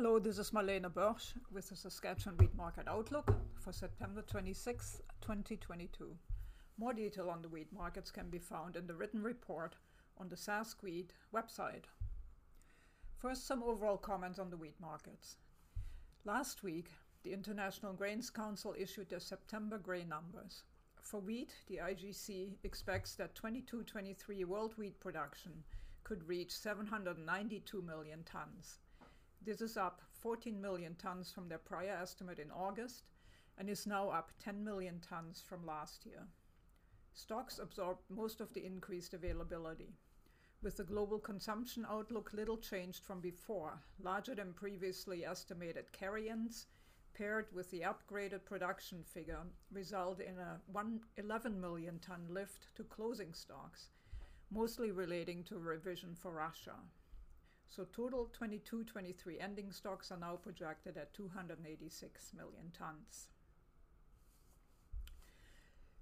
Hello, this is Marlene Boersch with the Saskatchewan Wheat Market Outlook for September 26, 2022. More detail on the wheat markets can be found in the written report on the Sask Wheat website. First, some overall comments on the wheat markets. Last week, the International Grains Council issued their September grain numbers. For wheat, the IGC expects that 22 23 world wheat production could reach 792 million tons this is up 14 million tons from their prior estimate in August and is now up 10 million tons from last year. Stocks absorbed most of the increased availability. With the global consumption outlook little changed from before, larger than previously estimated carry-ins paired with the upgraded production figure result in a 11 million ton lift to closing stocks, mostly relating to revision for Russia. So total 22-23 ending stocks are now projected at 286 million tons.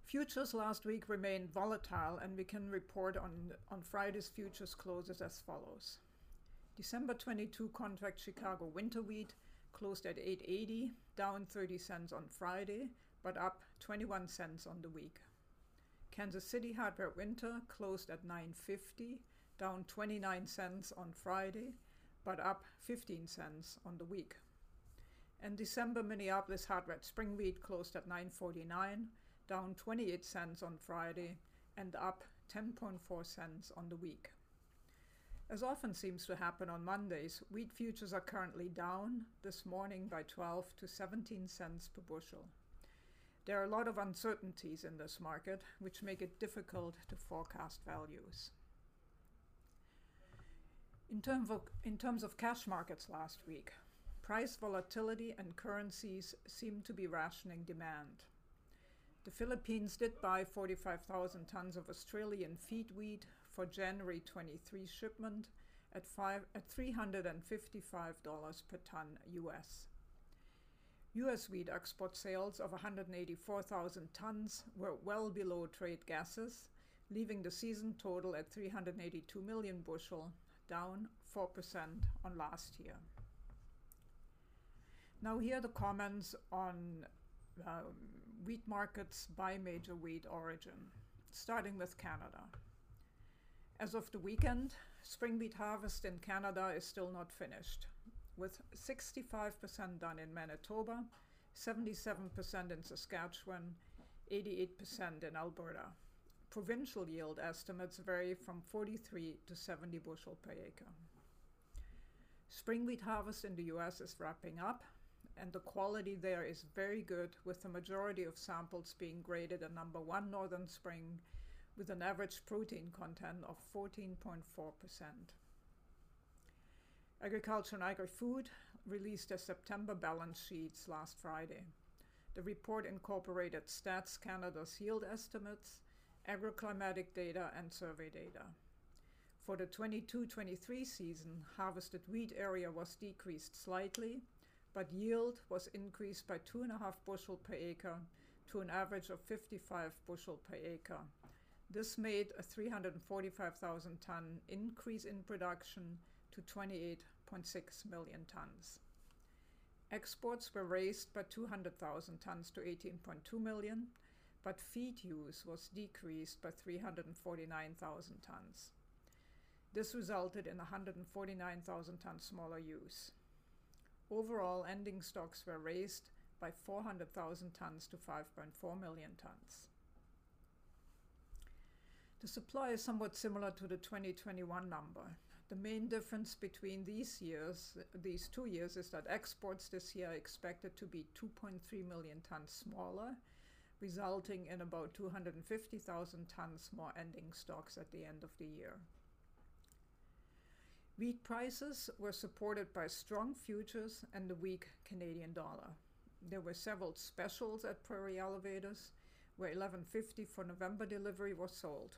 Futures last week remained volatile, and we can report on, on Friday's futures closes as follows. December 22 contract Chicago winter wheat closed at 880, down 30 cents on Friday, but up 21 cents on the week. Kansas City hard red winter closed at 950, down 29 cents on Friday, but up 15 cents on the week. And December Minneapolis hard red spring wheat closed at 9.49, down 28 cents on Friday, and up 10.4 cents on the week. As often seems to happen on Mondays, wheat futures are currently down this morning by 12 to 17 cents per bushel. There are a lot of uncertainties in this market, which make it difficult to forecast values. In terms of, in terms of cash markets last week, price volatility and currencies seem to be rationing demand. The Philippines did buy 45,000 tons of Australian feed wheat for January 23 shipment at, five, at $355 per ton US. US wheat export sales of 184,000 tons were well below trade guesses, leaving the season total at 382 million bushel down 4% on last year. Now here are the comments on um, wheat markets by major wheat origin, starting with Canada. As of the weekend, spring wheat harvest in Canada is still not finished, with 65% done in Manitoba, 77% in Saskatchewan, 88% in Alberta. Provincial yield estimates vary from 43 to 70 bushel per acre. Spring wheat harvest in the US is wrapping up, and the quality there is very good, with the majority of samples being graded a number one Northern Spring with an average protein content of 14.4%. Agriculture and Agri-Food released their September balance sheets last Friday. The report incorporated Stats Canada's yield estimates agroclimatic data, and survey data. For the 22-23 season, harvested wheat area was decreased slightly, but yield was increased by 2.5 bushel per acre to an average of 55 bushel per acre. This made a 345,000 ton increase in production to 28.6 million tons. Exports were raised by 200,000 tons to 18.2 million, but feed use was decreased by 349,000 tons. This resulted in 149,000 tons smaller use. Overall, ending stocks were raised by 400,000 tons to 5.4 million tons. The supply is somewhat similar to the 2021 number. The main difference between these years, these two years, is that exports this year are expected to be 2.3 million tons smaller resulting in about 250,000 tons more ending stocks at the end of the year. Wheat prices were supported by strong futures and the weak Canadian dollar. There were several specials at Prairie Elevators where 11.50 for November delivery was sold.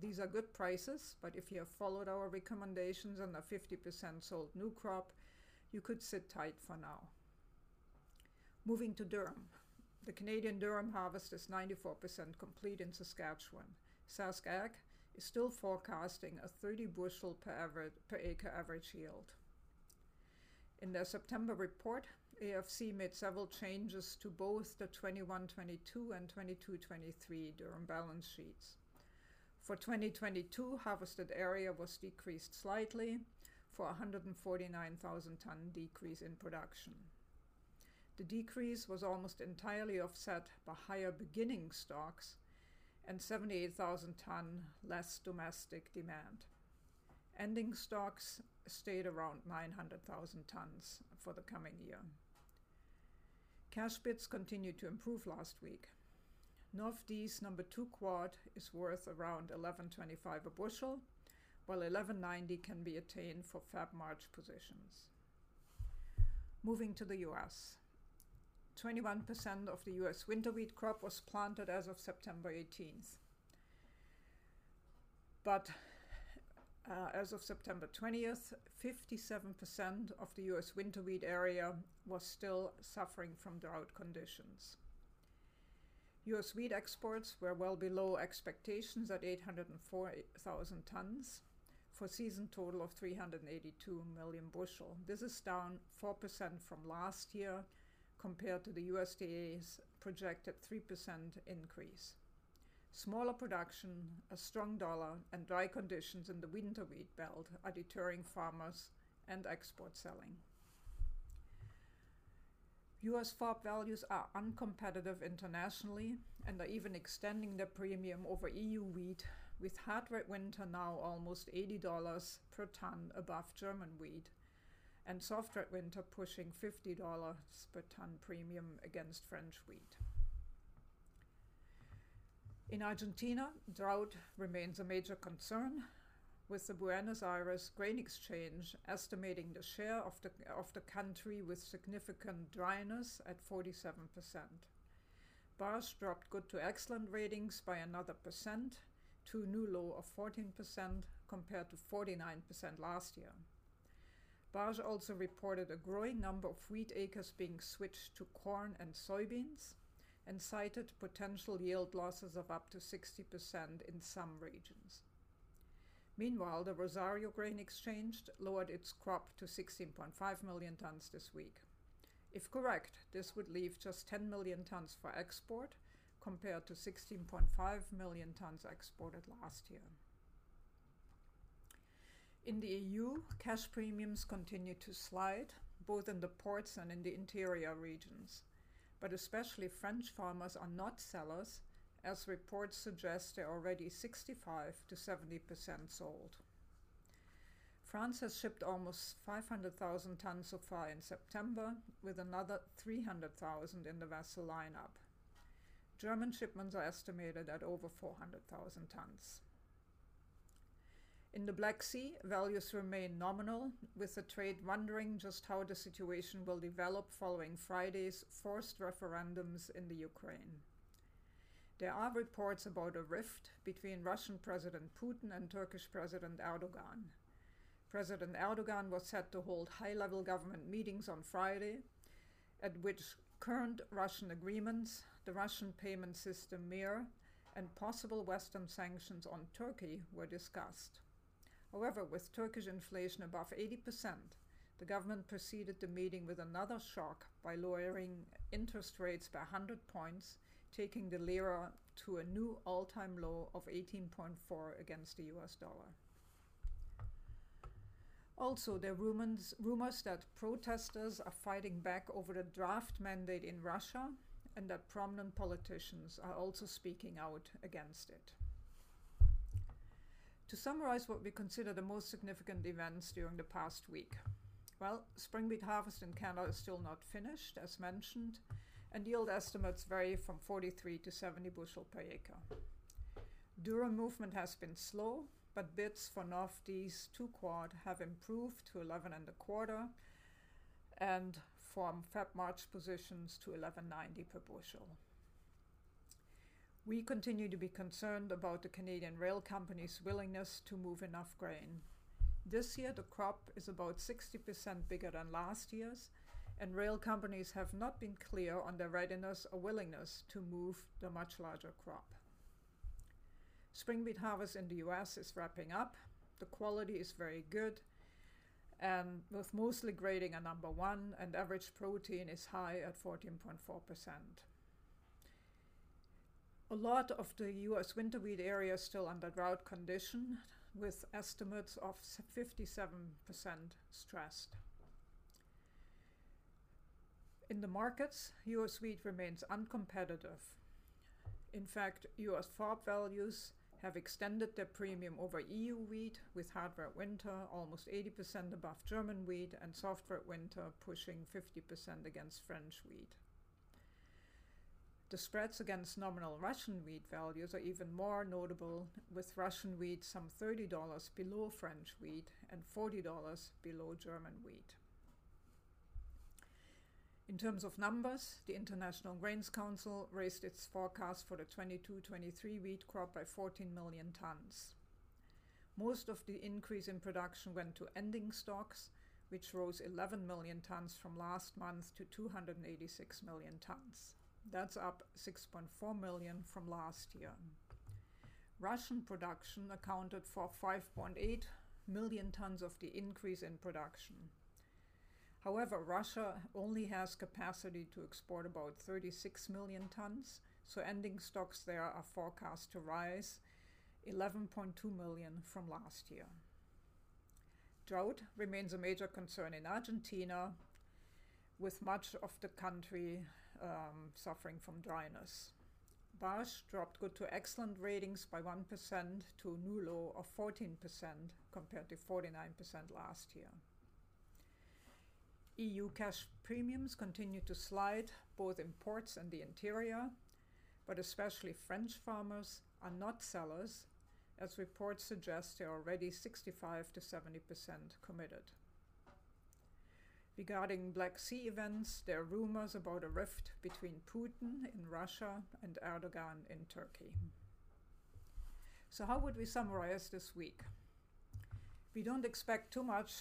These are good prices, but if you have followed our recommendations and are 50% sold new crop, you could sit tight for now. Moving to durum. The Canadian durum harvest is 94% complete in Saskatchewan. Sask Ag is still forecasting a 30 bushel per, per acre average yield. In their September report, AFC made several changes to both the 21 22 and 22 23 durum balance sheets. For 2022, harvested area was decreased slightly for 149,000 ton decrease in production. The decrease was almost entirely offset by higher beginning stocks and 78,000 ton less domestic demand. Ending stocks stayed around 900,000 tons for the coming year. Cash bids continued to improve last week. North D's number 2 quad is worth around 11.25 a bushel, while 11.90 can be attained for Feb March positions. Moving to the US. 21% of the US winter wheat crop was planted as of September 18th. But uh, as of September 20th, 57% of the US winter wheat area was still suffering from drought conditions. US wheat exports were well below expectations at 804,000 tons for a season total of 382 million bushel. This is down 4% from last year compared to the USDA's projected 3% increase. Smaller production, a strong dollar, and dry conditions in the winter wheat belt are deterring farmers and export selling. US FOB values are uncompetitive internationally and are even extending their premium over EU wheat, with hard red winter now almost $80 per ton above German wheat, and soft red winter pushing $50 per ton premium against French wheat. In Argentina, drought remains a major concern, with the Buenos Aires Grain Exchange estimating the share of the, of the country with significant dryness at 47%. BARGE dropped good to excellent ratings by another percent to a new low of 14% compared to 49% last year. BARGE also reported a growing number of wheat acres being switched to corn and soybeans and cited potential yield losses of up to 60% in some regions. Meanwhile, the Rosario Grain Exchange lowered its crop to 16.5 million tons this week. If correct, this would leave just 10 million tons for export compared to 16.5 million tons exported last year. In the EU, cash premiums continue to slide, both in the ports and in the interior regions. But especially French farmers are not sellers, as reports suggest they're already 65 to 70% sold. France has shipped almost 500,000 tons so far in September, with another 300,000 in the vessel lineup. German shipments are estimated at over 400,000 tons. In the Black Sea, values remain nominal, with the trade wondering just how the situation will develop following Friday's forced referendums in the Ukraine. There are reports about a rift between Russian President Putin and Turkish President Erdogan. President Erdogan was set to hold high level government meetings on Friday, at which current Russian agreements, the Russian payment system MIR, and possible Western sanctions on Turkey were discussed. However, with Turkish inflation above 80%, the government proceeded the meeting with another shock by lowering interest rates by 100 points, taking the lira to a new all time low of 18.4 against the US dollar. Also, there are rumors, rumors that protesters are fighting back over the draft mandate in Russia and that prominent politicians are also speaking out against it. To summarize what we consider the most significant events during the past week. Well, spring wheat harvest in Canada is still not finished, as mentioned, and yield estimates vary from 43 to 70 bushel per acre. Durum movement has been slow, but bids for North D's 2 quad have improved to 11 and a quarter, and from Feb March positions to 11.90 per bushel. We continue to be concerned about the Canadian rail company's willingness to move enough grain. This year, the crop is about 60% bigger than last year's, and rail companies have not been clear on their readiness or willingness to move the much larger crop. Spring wheat harvest in the US is wrapping up. The quality is very good, and with mostly grading a number one, and average protein is high at 14.4%. A lot of the US winter wheat area is still under drought condition, with estimates of 57% stressed. In the markets, US wheat remains uncompetitive. In fact, US FOB values have extended their premium over EU wheat, with hard red winter almost 80% above German wheat and soft red winter pushing 50% against French wheat. The spreads against nominal Russian wheat values are even more notable, with Russian wheat some $30 below French wheat and $40 below German wheat. In terms of numbers, the International Grains Council raised its forecast for the 22-23 wheat crop by 14 million tons. Most of the increase in production went to ending stocks, which rose 11 million tons from last month to 286 million tons. That's up 6.4 million from last year. Russian production accounted for 5.8 million tons of the increase in production. However, Russia only has capacity to export about 36 million tons, so ending stocks there are forecast to rise 11.2 million from last year. Drought remains a major concern in Argentina, with much of the country um, suffering from dryness. BARSCH dropped good to excellent ratings by 1% to a new low of 14% compared to 49% last year. EU cash premiums continue to slide, both in ports and the interior, but especially French farmers are not sellers, as reports suggest they are already 65 to 70% committed. Regarding Black Sea events, there are rumors about a rift between Putin in Russia and Erdogan in Turkey. So, how would we summarize this week? We don't expect too much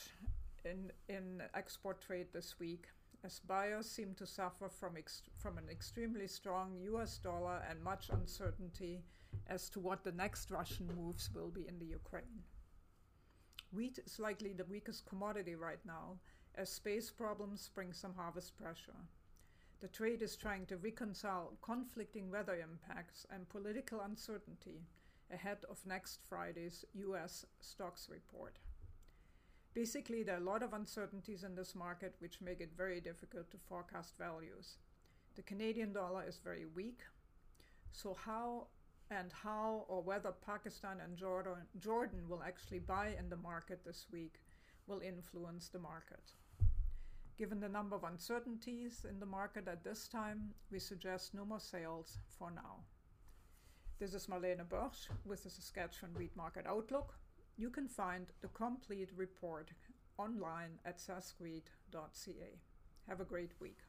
in, in export trade this week, as buyers seem to suffer from, from an extremely strong US dollar and much uncertainty as to what the next Russian moves will be in the Ukraine. Wheat is likely the weakest commodity right now, as space problems bring some harvest pressure. The trade is trying to reconcile conflicting weather impacts and political uncertainty ahead of next Friday's US stocks report. Basically, there are a lot of uncertainties in this market which make it very difficult to forecast values. The Canadian dollar is very weak, so how and how or whether Pakistan and Jordan, Jordan will actually buy in the market this week will influence the market. Given the number of uncertainties in the market at this time, we suggest no more sales for now. This is Marlene Boersch with the Saskatchewan Wheat Market Outlook. You can find the complete report online at saskwheat.ca. Have a great week.